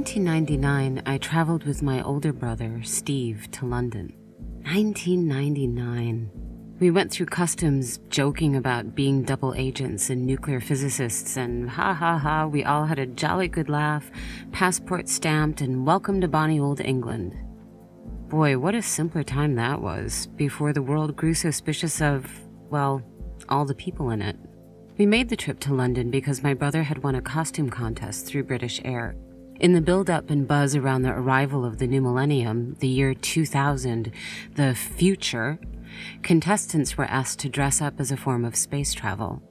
1999, I traveled with my older brother, Steve, to London. 1999. We went through customs joking about being double agents and nuclear physicists, and ha ha ha, we all had a jolly good laugh, passport stamped, and welcome to bonny old England. Boy, what a simpler time that was, before the world grew suspicious of, well, all the people in it. We made the trip to London because my brother had won a costume contest through British Air. In the build up and buzz around the arrival of the new millennium, the year 2000, the future, contestants were asked to dress up as a form of space travel.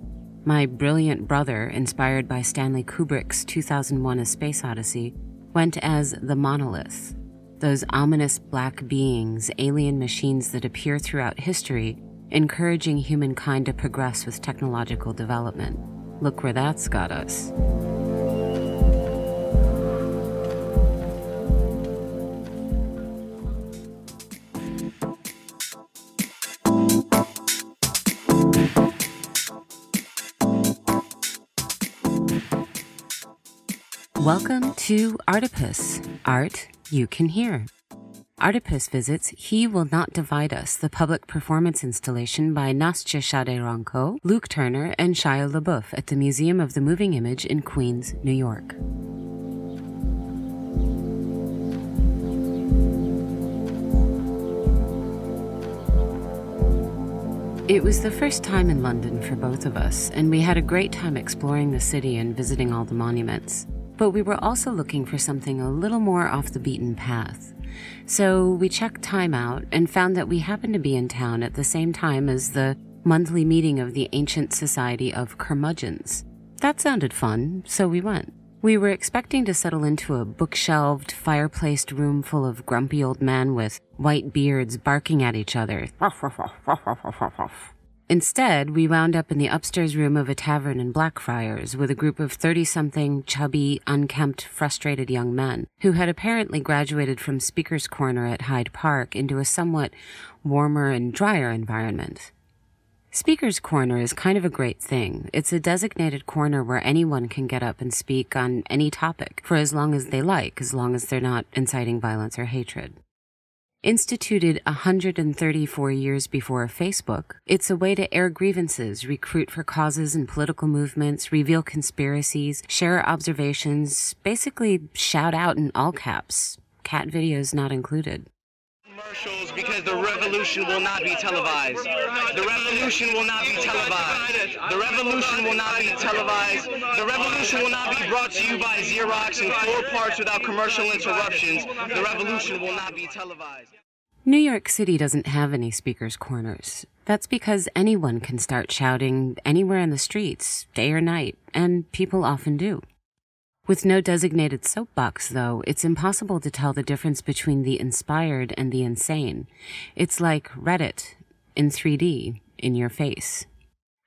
My brilliant brother, inspired by Stanley Kubrick's 2001 A Space Odyssey, went as the monolith, those ominous black beings, alien machines that appear throughout history, encouraging humankind to progress with technological development. Look where that's got us. Welcome to Artipus, art you can hear. Artipus visits He Will Not Divide Us, the public performance installation by Nastja Säde Luke Turner, and Shia LaBeouf at the Museum of the Moving Image in Queens, New York. It was the first time in London for both of us, and we had a great time exploring the city and visiting all the monuments but we were also looking for something a little more off the beaten path. So we checked time out and found that we happened to be in town at the same time as the monthly meeting of the Ancient Society of Curmudgeons. That sounded fun, so we went. We were expecting to settle into a bookshelved, fireplaced room full of grumpy old men with white beards barking at each other. Instead, we wound up in the upstairs room of a tavern in Blackfriars with a group of 30 something, chubby, unkempt, frustrated young men who had apparently graduated from Speaker's Corner at Hyde Park into a somewhat warmer and drier environment. Speaker's Corner is kind of a great thing. It's a designated corner where anyone can get up and speak on any topic for as long as they like, as long as they're not inciting violence or hatred. Instituted 134 years before Facebook, it's a way to air grievances, recruit for causes and political movements, reveal conspiracies, share observations, basically shout out in all caps. Cat videos not included commercials because the revolution will not be televised. The revolution will not be televised. The revolution will not be televised. The revolution will not be brought to you by Xerox in four parts without commercial interruptions. The revolution will not be televised. New York City doesn't have any speakers' corners. That's because anyone can start shouting anywhere in the streets, day or night, and people often do. With no designated soapbox, though, it's impossible to tell the difference between the inspired and the insane. It's like Reddit in 3D, in your face.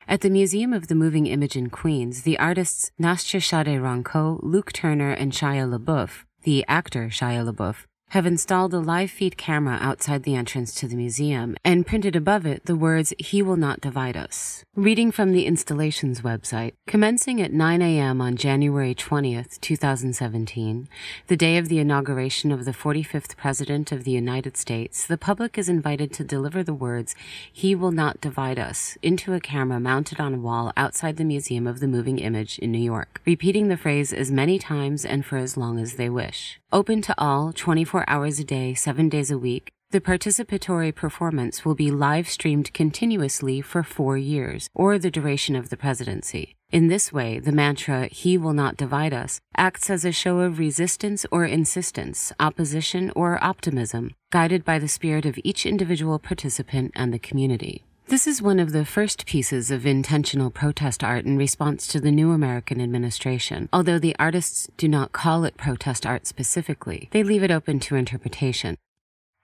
At the Museum of the Moving Image in Queens, the artists Nastja Säde Rönkkö, Luke Turner, and Shia LaBeouf, the actor Shia LaBeouf, have installed a live feed camera outside the entrance to the museum and printed above it the words, He will not divide us. Reading from the installation's website, commencing at 9 a.m. on January 20th, 2017, the day of the inauguration of the 45th President of the United States, the public is invited to deliver the words, He will not divide us, into a camera mounted on a wall outside the Museum of the Moving Image in New York, repeating the phrase as many times and for as long as they wish. Open to all 24 hours a day, 7 days a week, the participatory performance will be live streamed continuously for four years, or the duration of the presidency. In this way, the mantra, He will not divide us, acts as a show of resistance or insistence, opposition or optimism, guided by the spirit of each individual participant and the community. This is one of the first pieces of intentional protest art in response to the new American administration. Although the artists do not call it protest art specifically, they leave it open to interpretation.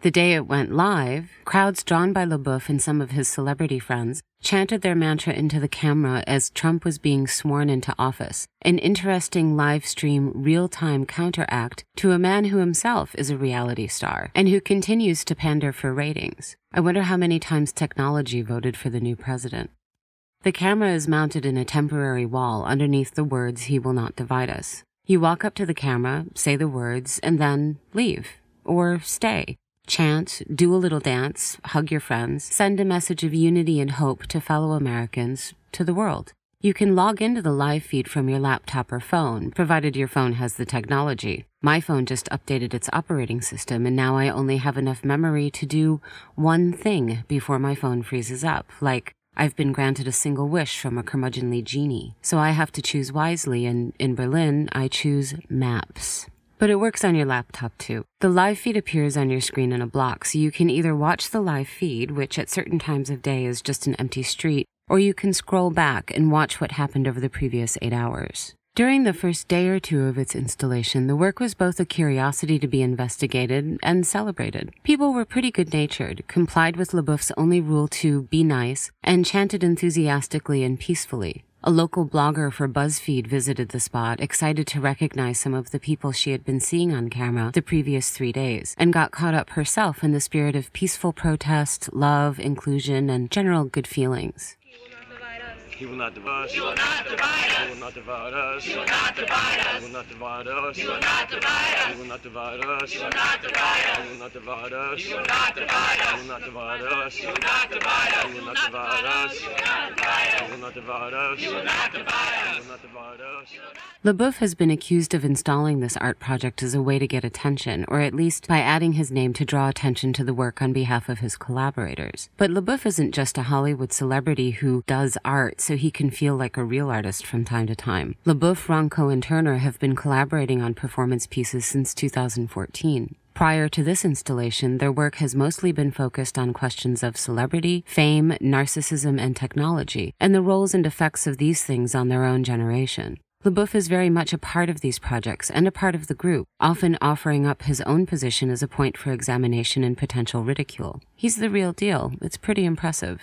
The day it went live, crowds drawn by LaBeouf and some of his celebrity friends chanted their mantra into the camera as Trump was being sworn into office, an interesting live stream real time counteract to a man who himself is a reality star and who continues to pander for ratings. I wonder how many times technology voted for the new president. The camera is mounted in a temporary wall underneath the words, He will not divide us. You walk up to the camera, say the words, and then leave. Or stay. Chant, do a little dance, hug your friends, send a message of unity and hope to fellow Americans, to the world. You can log into the live feed from your laptop or phone, provided your phone has the technology. My phone just updated its operating system, and now I only have enough memory to do one thing before my phone freezes up, like I've been granted a single wish from a curmudgeonly genie. So I have to choose wisely, and in Berlin, I choose maps. But it works on your laptop too. The live feed appears on your screen in a block, so you can either watch the live feed, which at certain times of day is just an empty street, or you can scroll back and watch what happened over the previous eight hours. During the first day or two of its installation, the work was both a curiosity to be investigated and celebrated. People were pretty good natured, complied with LaBeouf's only rule to be nice, and chanted enthusiastically and peacefully. A local blogger for BuzzFeed visited the spot, excited to recognize some of the people she had been seeing on camera the previous three days, and got caught up herself in the spirit of peaceful protest, love, inclusion, and general good feelings. He will not divide us. He will not divide us. He will not divide us. He will not divide us. He will not divide us. He will not divide us. He will not divide us. He will not divide us. He will not divide us. He will not divide us. He will not divide us. He will not divide us. He will not divide us. He will not divide us. He will not divide us. He will not divide us. LaBeouf has been accused of installing this art project as a way to get attention, or at least by adding his name to draw attention to the work on behalf of his collaborators. But LaBeouf isn't just a Hollywood celebrity who does art so he can feel like a real artist from time to time. LaBeouf, Rönkkö, and Turner have been collaborating on performance pieces since 2014. Prior to this installation, their work has mostly been focused on questions of celebrity, fame, narcissism, and technology, and the roles and effects of these things on their own generation. LaBeouf is very much a part of these projects and a part of the group, often offering up his own position as a point for examination and potential ridicule. He's the real deal. It's pretty impressive.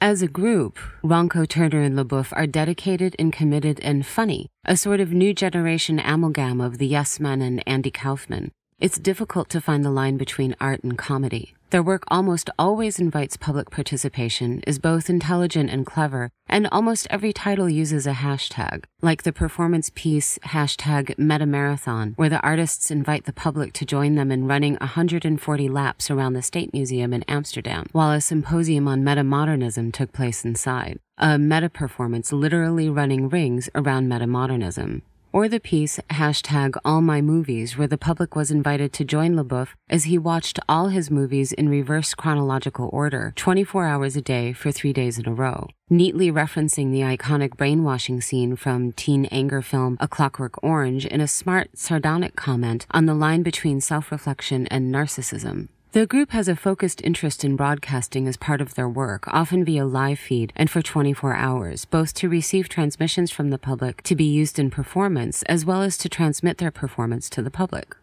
As a group, Rönkkö, Turner, and LaBeouf are dedicated and committed and funny, a sort of new generation amalgam of the Yes Men and Andy Kaufman. It's difficult to find the line between art and comedy. Their work almost always invites public participation, is both intelligent and clever, and almost every title uses a hashtag, like the performance piece hashtag Metamarathon, where the artists invite the public to join them in running 140 laps around the State Museum in Amsterdam, while a symposium on metamodernism took place inside. A meta performance literally running rings around metamodernism or the piece hashtag all my movies where the public was invited to join LaBeouf as he watched all his movies in reverse chronological order 24 hours a day for three days in a row, neatly referencing the iconic brainwashing scene from teen anger film A Clockwork Orange in a smart, sardonic comment on the line between self-reflection and narcissism. The group has a focused interest in broadcasting as part of their work, often via live feed and for 24 hours, both to receive transmissions from the public to be used in performance, as well as to transmit their performance to the public.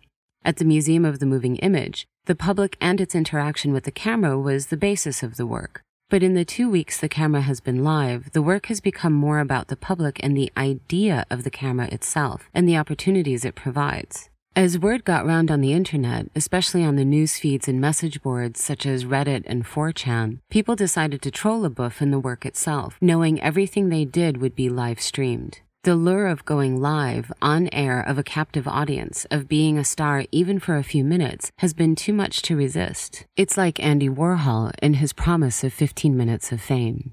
At the Museum of the Moving Image, the public and its interaction with the camera was the basis of the work. But in the two weeks the camera has been live, the work has become more about the public and the idea of the camera itself and the opportunities it provides. As word got round on the internet, especially on the news feeds and message boards such as Reddit and 4chan, people decided to troll LaBeouf and the work itself, knowing everything they did would be live streamed. The lure of going live, on air, of a captive audience, of being a star even for a few minutes, has been too much to resist. It's like Andy Warhol and his promise of 15 minutes of fame.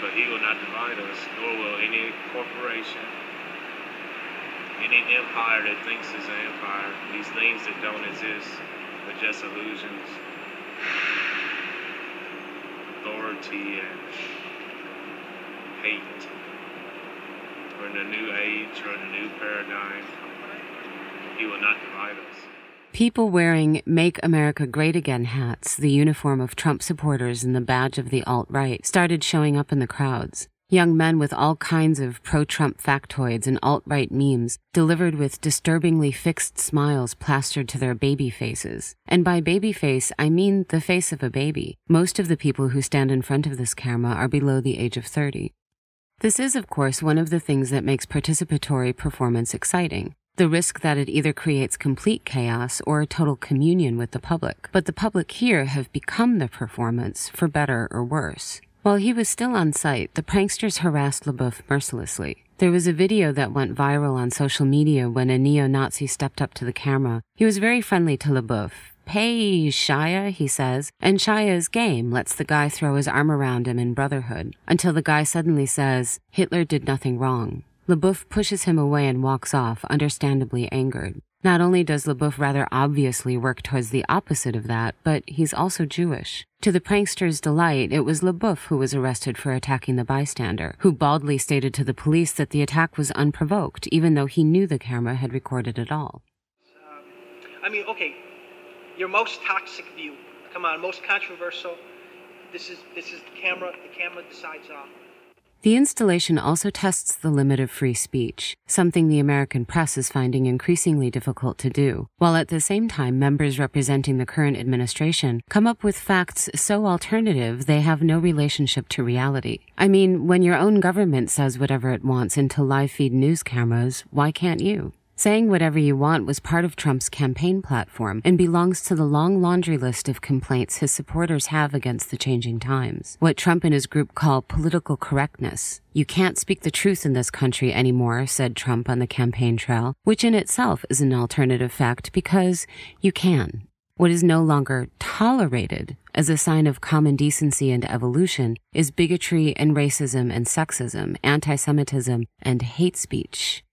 But he will not divide us, nor will any corporation, any empire that thinks is an empire, these things that don't exist, but just illusions, authority and hate. We're in a new age, we're in a new paradigm. He will not divide us. People wearing Make America Great Again hats, the uniform of Trump supporters and the badge of the alt right, started showing up in the crowds. Young men with all kinds of pro Trump factoids and alt right memes, delivered with disturbingly fixed smiles plastered to their baby faces. And by baby face, I mean the face of a baby. Most of the people who stand in front of this camera are below the age of 30. This is, of course, one of the things that makes participatory performance exciting. The risk that it either creates complete chaos or a total communion with the public. But the public here have become the performance, for better or worse. While he was still on site, the pranksters harassed LaBeouf mercilessly. There was a video that went viral on social media when a neo Nazi stepped up to the camera. He was very friendly to LaBeouf. Hey, Shia, he says, and Shia's game lets the guy throw his arm around him in brotherhood until the guy suddenly says, Hitler did nothing wrong. LaBeouf pushes him away and walks off, understandably angered. Not only does LaBeouf rather obviously work towards the opposite of that, but he's also Jewish. To the prankster's delight, it was LaBeouf who was arrested for attacking the bystander, who baldly stated to the police that the attack was unprovoked, even though he knew the camera had recorded it all. Um, I mean, okay, your most toxic view. Come on, most controversial. This is this is the camera. The camera decides all. The installation also tests the limit of free speech, something the American press is finding increasingly difficult to do, while at the same time members representing the current administration come up with facts so alternative they have no relationship to reality. I mean, when your own government says whatever it wants into live feed news cameras, why can't you? Saying whatever you want was part of Trump's campaign platform and belongs to the long laundry list of complaints his supporters have against the changing times. What Trump and his group call political correctness. You can't speak the truth in this country anymore, said Trump on the campaign trail, which in itself is an alternative fact because you can. What is no longer tolerated as a sign of common decency and evolution is bigotry and racism and sexism, anti Semitism and hate speech.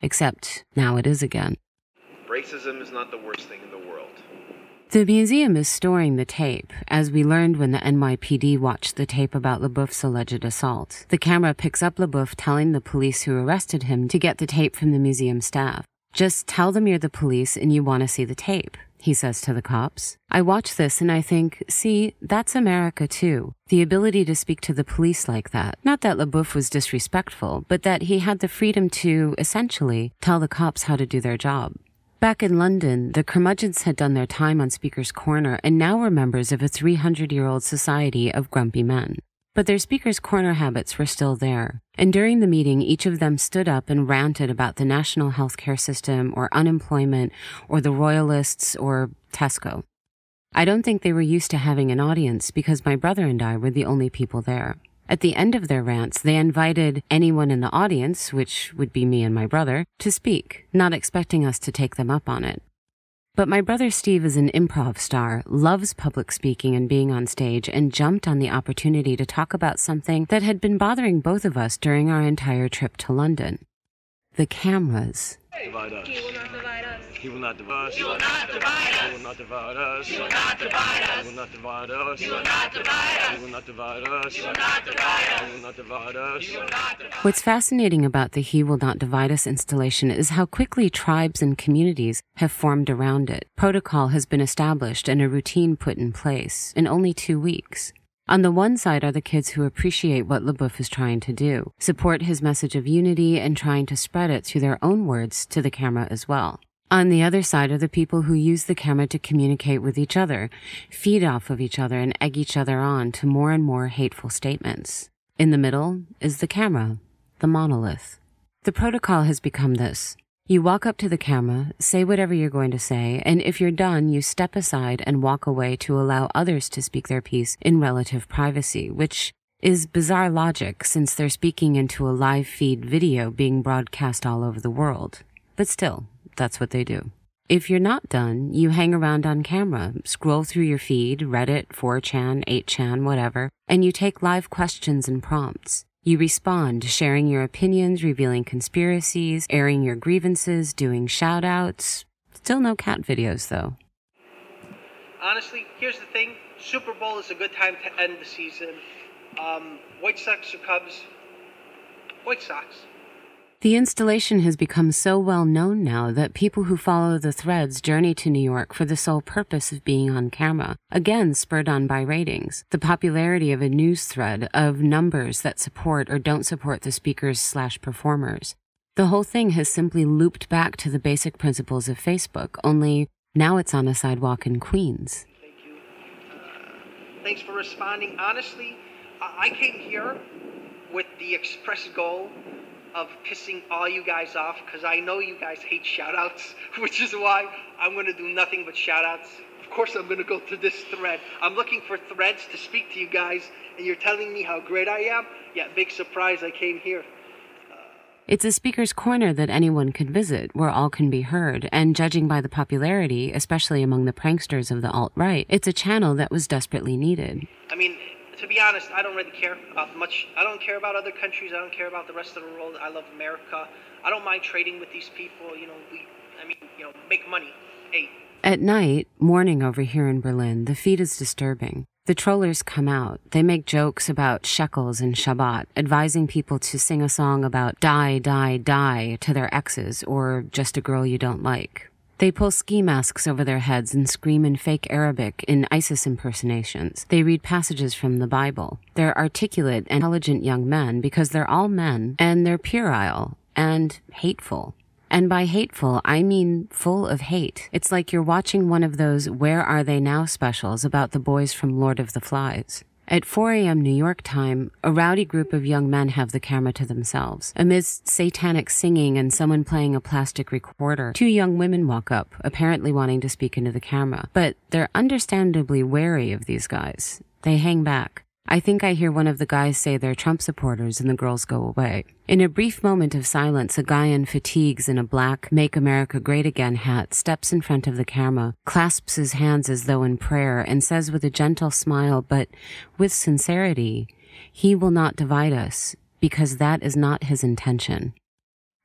Except now it is again. Racism is not the worst thing in the world. The museum is storing the tape, as we learned when the NYPD watched the tape about LaBeouf's alleged assault. The camera picks up LaBeouf telling the police who arrested him to get the tape from the museum staff. Just tell them you're the police and you want to see the tape he says to the cops. I watch this and I think, see, that's America too. The ability to speak to the police like that. Not that LaBeouf was disrespectful, but that he had the freedom to, essentially, tell the cops how to do their job. Back in London, the curmudgeons had done their time on Speaker's Corner and now were members of a 300 year old society of grumpy men. But their speaker's corner habits were still there. And during the meeting, each of them stood up and ranted about the national health care system or unemployment or the royalists or Tesco. I don't think they were used to having an audience because my brother and I were the only people there. At the end of their rants, they invited anyone in the audience, which would be me and my brother, to speak, not expecting us to take them up on it. But my brother Steve is an improv star, loves public speaking and being on stage, and jumped on the opportunity to talk about something that had been bothering both of us during our entire trip to London the cameras. Divide us. He will not divide us. He will not divide us. He will not divide us. He will not divide us. He will not divide He us. will not divide us. He will not divide He us. will not divide us. He will not divide us. will not divide us. He will not divide What's fascinating about the He Will Not Divide Us installation is how quickly tribes and communities have formed around it. Protocol has been established and a routine put in place in only two weeks. On the one side are the kids who appreciate what LaBeouf is trying to do, support his message of unity, and trying to spread it through their own words to the camera as well. On the other side are the people who use the camera to communicate with each other, feed off of each other, and egg each other on to more and more hateful statements. In the middle is the camera, the monolith. The protocol has become this. You walk up to the camera, say whatever you're going to say, and if you're done, you step aside and walk away to allow others to speak their piece in relative privacy, which is bizarre logic since they're speaking into a live feed video being broadcast all over the world. But still, that's what they do. If you're not done, you hang around on camera, scroll through your feed, Reddit, 4chan, 8chan, whatever, and you take live questions and prompts. You respond, sharing your opinions, revealing conspiracies, airing your grievances, doing shout outs. Still no cat videos though. Honestly, here's the thing: Super Bowl is a good time to end the season. Um, White Sox or Cubs? White Sox. The installation has become so well known now that people who follow the threads journey to New York for the sole purpose of being on camera, again spurred on by ratings. The popularity of a news thread, of numbers that support or don't support the speakers slash performers. The whole thing has simply looped back to the basic principles of Facebook, only now it's on a sidewalk in Queens. Thank you. Uh, thanks for responding. Honestly, I I came here with the express goal of pissing all you guys off because I know you guys hate shoutouts, which is why I'm going to do nothing but shoutouts. Of course, I'm going to go to this thread. I'm looking for threads to speak to you guys, and you're telling me how great I am? Yeah, big surprise I came here. It's a speaker's corner that anyone could visit, where all can be heard, and judging by the popularity, especially among the pranksters of the alt right, it's a channel that was desperately needed. I mean, to be honest, I don't really care about much. I don't care about other countries. I don't care about the rest of the world. I love America. I don't mind trading with these people. You know, we, I mean, you know, make money. Hey. At night, morning over here in Berlin, the feed is disturbing. The trollers come out. They make jokes about shekels and Shabbat, advising people to sing a song about die, die, die to their exes or just a girl you don't like. They pull ski masks over their heads and scream in fake Arabic in ISIS impersonations. They read passages from the Bible. They're articulate, and intelligent young men because they're all men and they're puerile and hateful. And by hateful, I mean full of hate. It's like you're watching one of those Where Are They Now specials about the boys from Lord of the Flies. At 4 a.m. New York time, a rowdy group of young men have the camera to themselves. Amidst satanic singing and someone playing a plastic recorder, two young women walk up, apparently wanting to speak into the camera. But they're understandably wary of these guys. They hang back. I think I hear one of the guys say they're Trump supporters and the girls go away. In a brief moment of silence, a guy in fatigues and a black Make America Great Again hat steps in front of the camera, clasps his hands as though in prayer, and says with a gentle smile, but with sincerity, He will not divide us, because that is not his intention.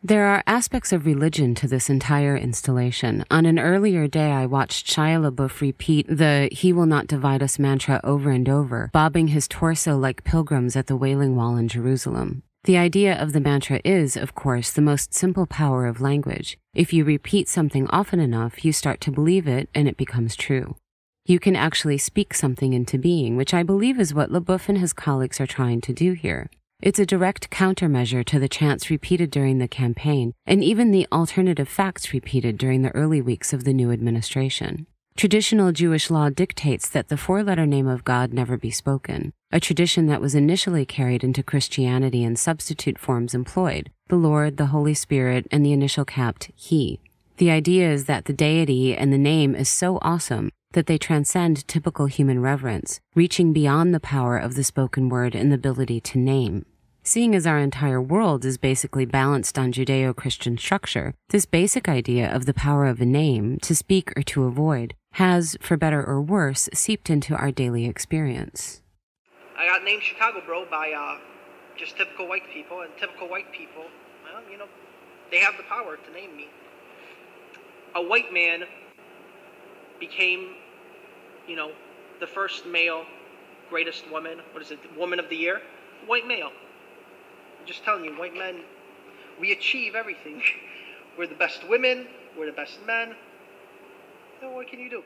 There are aspects of religion to this entire installation. On an earlier day, I watched Shia LaBeouf repeat the He Will Not Divide Us mantra over and over, bobbing his torso like pilgrims at the Wailing Wall in Jerusalem. The idea of the mantra is, of course, the most simple power of language. If you repeat something often enough, you start to believe it and it becomes true. You can actually speak something into being, which I believe is what LaBeouf and his colleagues are trying to do here. It's a direct countermeasure to the chants repeated during the campaign and even the alternative facts repeated during the early weeks of the new administration. Traditional Jewish law dictates that the four letter name of God never be spoken, a tradition that was initially carried into Christianity in substitute forms employed the Lord, the Holy Spirit, and the initial capped He. The idea is that the deity and the name is so awesome that they transcend typical human reverence, reaching beyond the power of the spoken word and the ability to name. Seeing as our entire world is basically balanced on Judeo Christian structure, this basic idea of the power of a name, to speak or to avoid, has, for better or worse, seeped into our daily experience. I got named Chicago, bro, by uh, just typical white people, and typical white people, well, you know, they have the power to name me. A white man became, you know, the first male, greatest woman, what is it, woman of the year? White male. I'm just telling you, white men, we achieve everything. We're the best women, we're the best men. So what can you do?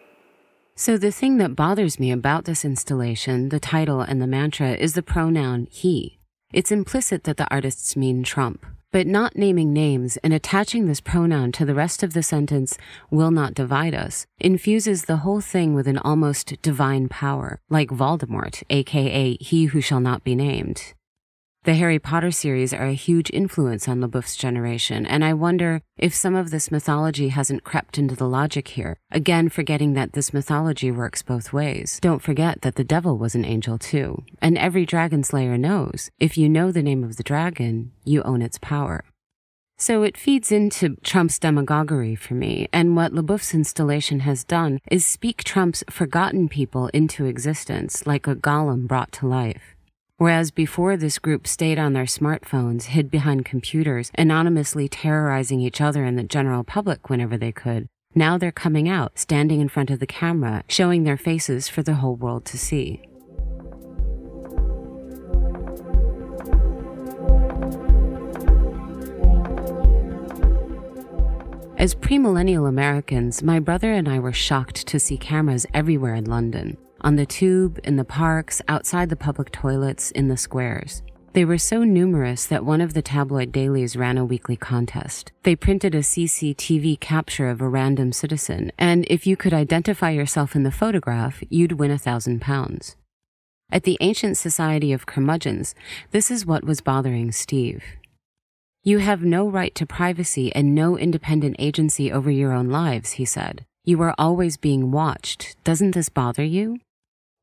So, the thing that bothers me about this installation, the title and the mantra, is the pronoun he. It's implicit that the artists mean Trump, but not naming names and attaching this pronoun to the rest of the sentence, will not divide us, infuses the whole thing with an almost divine power, like Voldemort, aka he who shall not be named. The Harry Potter series are a huge influence on LaBeouf's generation, and I wonder if some of this mythology hasn't crept into the logic here, again forgetting that this mythology works both ways. Don't forget that the devil was an angel too, and every dragon slayer knows if you know the name of the dragon, you own its power. So it feeds into Trump's demagoguery for me, and what LaBeouf's installation has done is speak Trump's forgotten people into existence like a golem brought to life. Whereas before this group stayed on their smartphones, hid behind computers, anonymously terrorizing each other and the general public whenever they could, now they're coming out, standing in front of the camera, showing their faces for the whole world to see. As premillennial Americans, my brother and I were shocked to see cameras everywhere in London on the tube, in the parks, outside the public toilets, in the squares. They were so numerous that one of the tabloid dailies ran a weekly contest. They printed a CCTV capture of a random citizen, and if you could identify yourself in the photograph, you'd win a thousand pounds. At the Ancient Society of Curmudgeons, this is what was bothering Steve. You have no right to privacy and no independent agency over your own lives, he said. You are always being watched. Doesn't this bother you?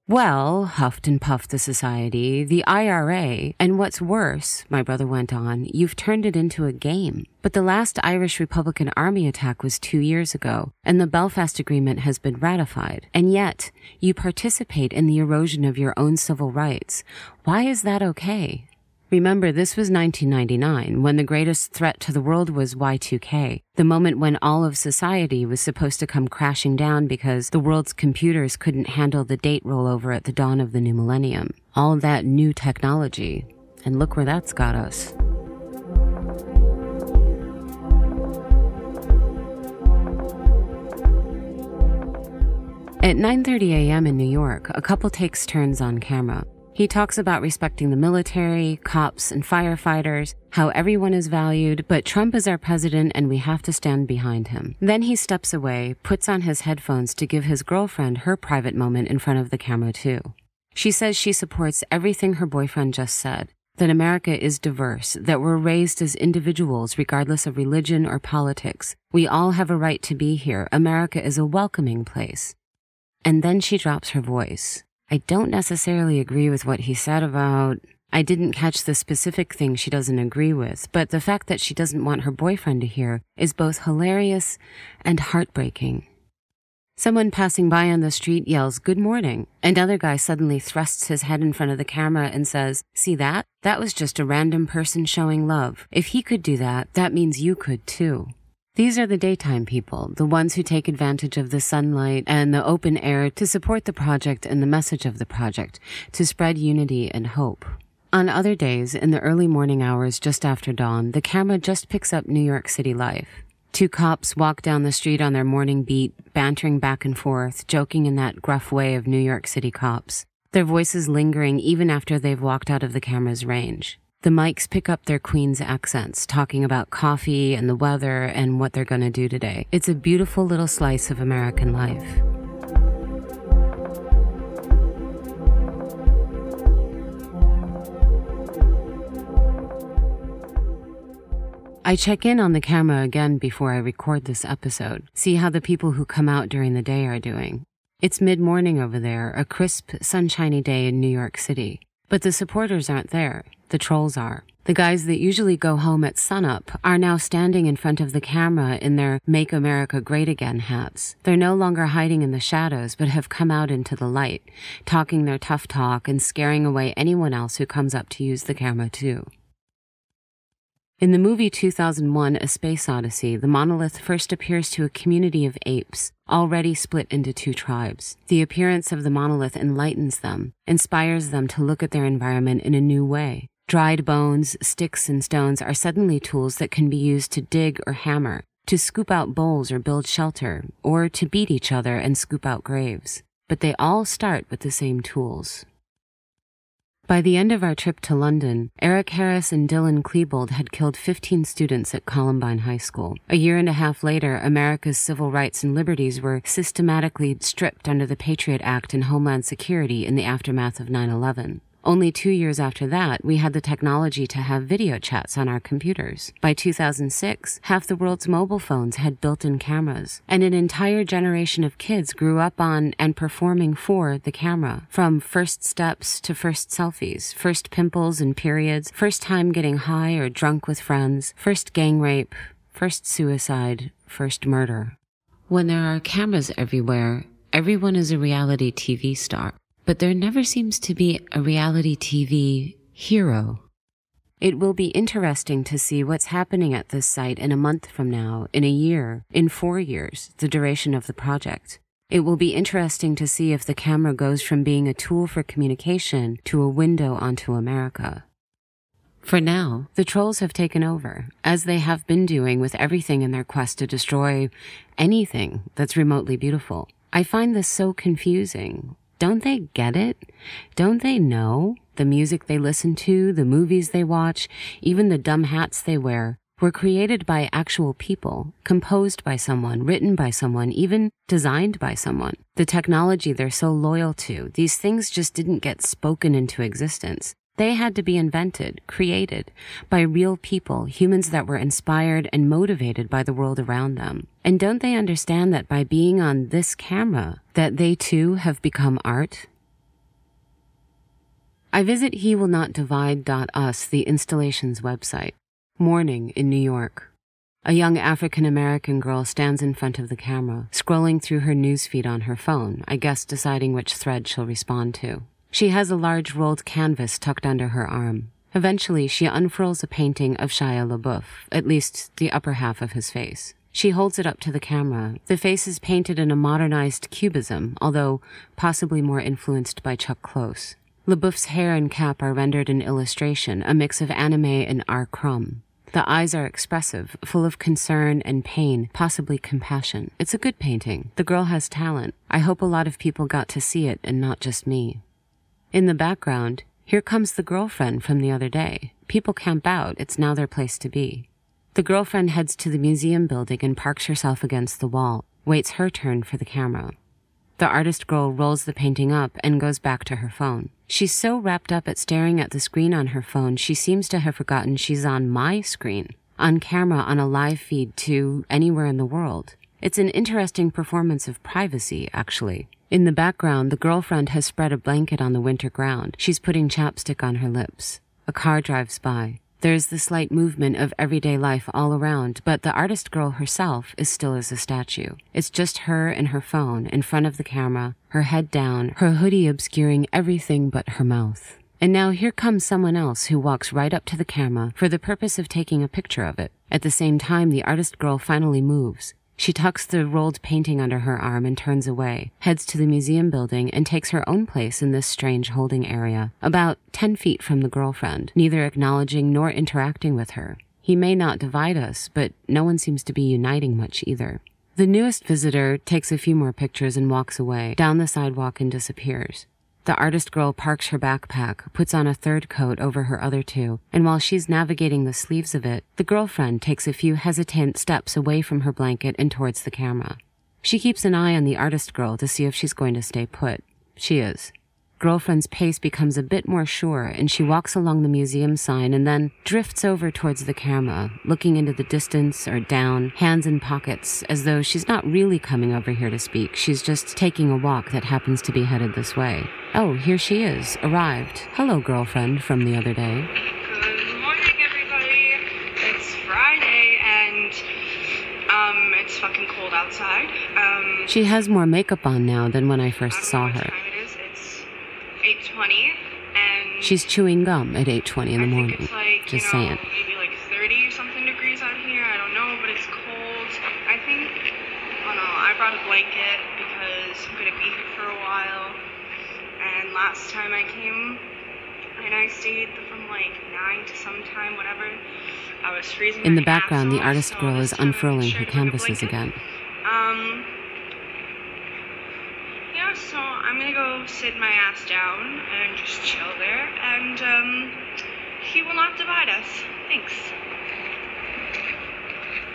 Well, huffed and puffed the society, the IRA, and what's worse, my brother went on, you've turned it into a game. But the last Irish Republican Army attack was two years ago, and the Belfast Agreement has been ratified. And yet, you participate in the erosion of your own civil rights. Why is that okay? Remember, this was 1999, when the greatest threat to the world was Y2K, the moment when all of society was supposed to come crashing down because the world's computers couldn't handle the date rollover at the dawn of the new millennium. All that new technology. And look where that's got us. At 9:30 a.m. in New York, a couple takes turns on camera. He talks about respecting the military, cops, and firefighters, how everyone is valued, but Trump is our president and we have to stand behind him. Then he steps away, puts on his headphones to give his girlfriend her private moment in front of the camera, too. She says she supports everything her boyfriend just said. That America is diverse, that we're raised as individuals regardless of religion or politics. We all have a right to be here. America is a welcoming place. And then she drops her voice. I don't necessarily agree with what he said about. I didn't catch the specific thing she doesn't agree with, but the fact that she doesn't want her boyfriend to hear is both hilarious and heartbreaking. Someone passing by on the street yells, Good morning. And another guy suddenly thrusts his head in front of the camera and says, See that? That was just a random person showing love. If he could do that, that means you could too. These are the daytime people, the ones who take advantage of the sunlight and the open air to support the project and the message of the project, to spread unity and hope. On other days, in the early morning hours just after dawn, the camera just picks up New York City life. Two cops walk down the street on their morning beat, bantering back and forth, joking in that gruff way of New York City cops, their voices lingering even after they've walked out of the camera's range. The mics pick up their Queen's accents, talking about coffee and the weather and what they're going to do today. It's a beautiful little slice of American life. I check in on the camera again before I record this episode, see how the people who come out during the day are doing. It's mid morning over there, a crisp, sunshiny day in New York City. But the supporters aren't there. The trolls are. The guys that usually go home at sunup are now standing in front of the camera in their Make America Great Again hats. They're no longer hiding in the shadows, but have come out into the light, talking their tough talk and scaring away anyone else who comes up to use the camera too. In the movie 2001 A Space Odyssey, the monolith first appears to a community of apes, already split into two tribes. The appearance of the monolith enlightens them, inspires them to look at their environment in a new way. Dried bones, sticks, and stones are suddenly tools that can be used to dig or hammer, to scoop out bowls or build shelter, or to beat each other and scoop out graves. But they all start with the same tools. By the end of our trip to London, Eric Harris and Dylan Klebold had killed 15 students at Columbine High School. A year and a half later, America's civil rights and liberties were systematically stripped under the Patriot Act and Homeland Security in the aftermath of 9 11. Only two years after that, we had the technology to have video chats on our computers. By 2006, half the world's mobile phones had built in cameras, and an entire generation of kids grew up on and performing for the camera. From first steps to first selfies, first pimples and periods, first time getting high or drunk with friends, first gang rape, first suicide, first murder. When there are cameras everywhere, everyone is a reality TV star but there never seems to be a reality TV hero. It will be interesting to see what's happening at this site in a month from now, in a year, in four years, the duration of the project. It will be interesting to see if the camera goes from being a tool for communication to a window onto America. For now, the trolls have taken over, as they have been doing with everything in their quest to destroy anything that's remotely beautiful. I find this so confusing. Don't they get it? Don't they know? The music they listen to, the movies they watch, even the dumb hats they wear were created by actual people, composed by someone, written by someone, even designed by someone. The technology they're so loyal to, these things just didn't get spoken into existence. They had to be invented, created by real people, humans that were inspired and motivated by the world around them. And don't they understand that by being on this camera, that they too have become art? I visit he will not divide.us, the installation's website. Morning in New York. A young African American girl stands in front of the camera, scrolling through her newsfeed on her phone, I guess deciding which thread she'll respond to. She has a large rolled canvas tucked under her arm. Eventually, she unfurls a painting of Shia LaBeouf, at least the upper half of his face. She holds it up to the camera. The face is painted in a modernized cubism, although possibly more influenced by Chuck Close. LaBeouf's hair and cap are rendered in illustration, a mix of anime and R. Crumb. The eyes are expressive, full of concern and pain, possibly compassion. It's a good painting. The girl has talent. I hope a lot of people got to see it and not just me. In the background, here comes the girlfriend from the other day. People camp out. It's now their place to be. The girlfriend heads to the museum building and parks herself against the wall, waits her turn for the camera. The artist girl rolls the painting up and goes back to her phone. She's so wrapped up at staring at the screen on her phone, she seems to have forgotten she's on my screen, on camera on a live feed to anywhere in the world. It's an interesting performance of privacy, actually. In the background, the girlfriend has spread a blanket on the winter ground. She's putting chapstick on her lips. A car drives by. There's the slight movement of everyday life all around, but the artist girl herself is still as a statue. It's just her and her phone in front of the camera, her head down, her hoodie obscuring everything but her mouth. And now here comes someone else who walks right up to the camera for the purpose of taking a picture of it. At the same time, the artist girl finally moves. She tucks the rolled painting under her arm and turns away, heads to the museum building, and takes her own place in this strange holding area, about 10 feet from the girlfriend, neither acknowledging nor interacting with her. He may not divide us, but no one seems to be uniting much either. The newest visitor takes a few more pictures and walks away, down the sidewalk and disappears. The artist girl parks her backpack, puts on a third coat over her other two, and while she's navigating the sleeves of it, the girlfriend takes a few hesitant steps away from her blanket and towards the camera. She keeps an eye on the artist girl to see if she's going to stay put. She is girlfriend's pace becomes a bit more sure and she walks along the museum sign and then drifts over towards the camera, looking into the distance or down, hands in pockets, as though she's not really coming over here to speak. She's just taking a walk that happens to be headed this way. Oh, here she is, arrived. Hello, girlfriend from the other day. Good morning, everybody. It's Friday, and um, it's fucking cold outside. Um, She has more makeup on now than when I first I saw her. time it is. It's 8:20, and She's chewing gum at 8:20 in the morning. like Just you know saying. maybe like 30 something degrees out here. I don't know, but it's cold. I think. Oh no, I brought a blanket because I'm gonna be here for a while. And last time I came, and I stayed from like nine to sometime, whatever. I was freezing. In the background, the artist girl is time I made unfurling her to bring a canvases again. Um. Yeah, so I'm gonna go sit my ass down and just chill there, and um, he will not divide us. Thanks.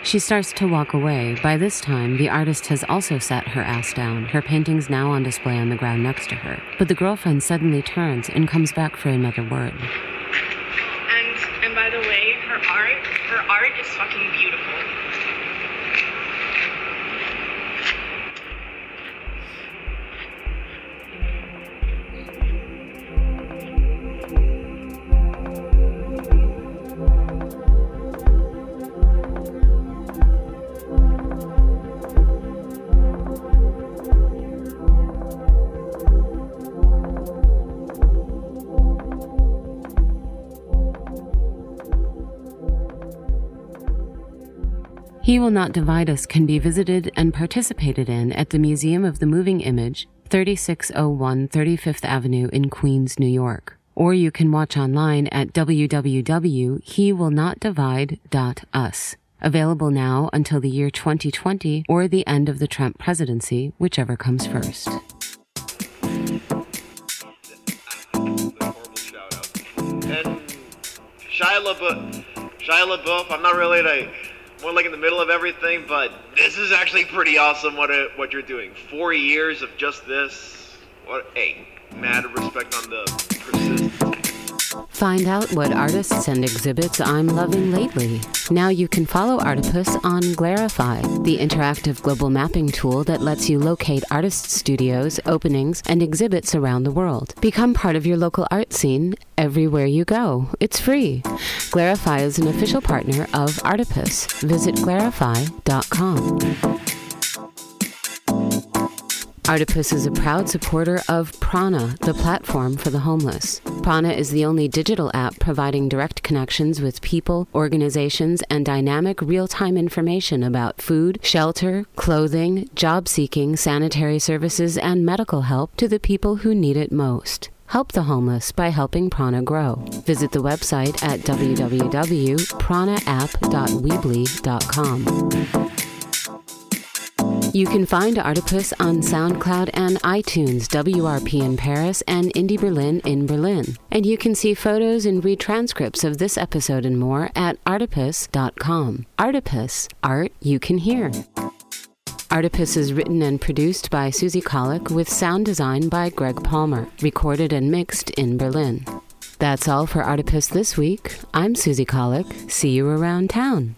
She starts to walk away. By this time, the artist has also sat her ass down, her paintings now on display on the ground next to her. But the girlfriend suddenly turns and comes back for another word. Will Not Divide Us can be visited and participated in at the Museum of the Moving Image, 3601 35th Avenue in Queens, New York. Or you can watch online at www.hewillnotdivide.us. Available now until the year 2020 or the end of the Trump presidency, whichever comes first. And Shia LaBeouf, Shia LaBeouf, I'm not really like more like in the middle of everything, but this is actually pretty awesome. What what you're doing? Four years of just this. What? Hey, mad respect on the persistence. Find out what artists and exhibits I'm loving lately. Now you can follow Artipus on Glarify, the interactive global mapping tool that lets you locate artist studios, openings, and exhibits around the world. Become part of your local art scene everywhere you go. It's free. Glarify is an official partner of Artipus. Visit glarify.com. Artipus is a proud supporter of Prana, the platform for the homeless. Prana is the only digital app providing direct connections with people, organizations, and dynamic real time information about food, shelter, clothing, job seeking, sanitary services, and medical help to the people who need it most. Help the homeless by helping Prana grow. Visit the website at www.pranaapp.weebly.com. You can find Artipus on SoundCloud and iTunes, WRP in Paris, and Indie Berlin in Berlin. And you can see photos and read transcripts of this episode and more at artipus.com. Artipus, art you can hear. Artipus is written and produced by Susie Kahlich with sound design by Greg Palmer, recorded and mixed in Berlin. That's all for Artipus this week. I'm Susie Kahlich. See you around town.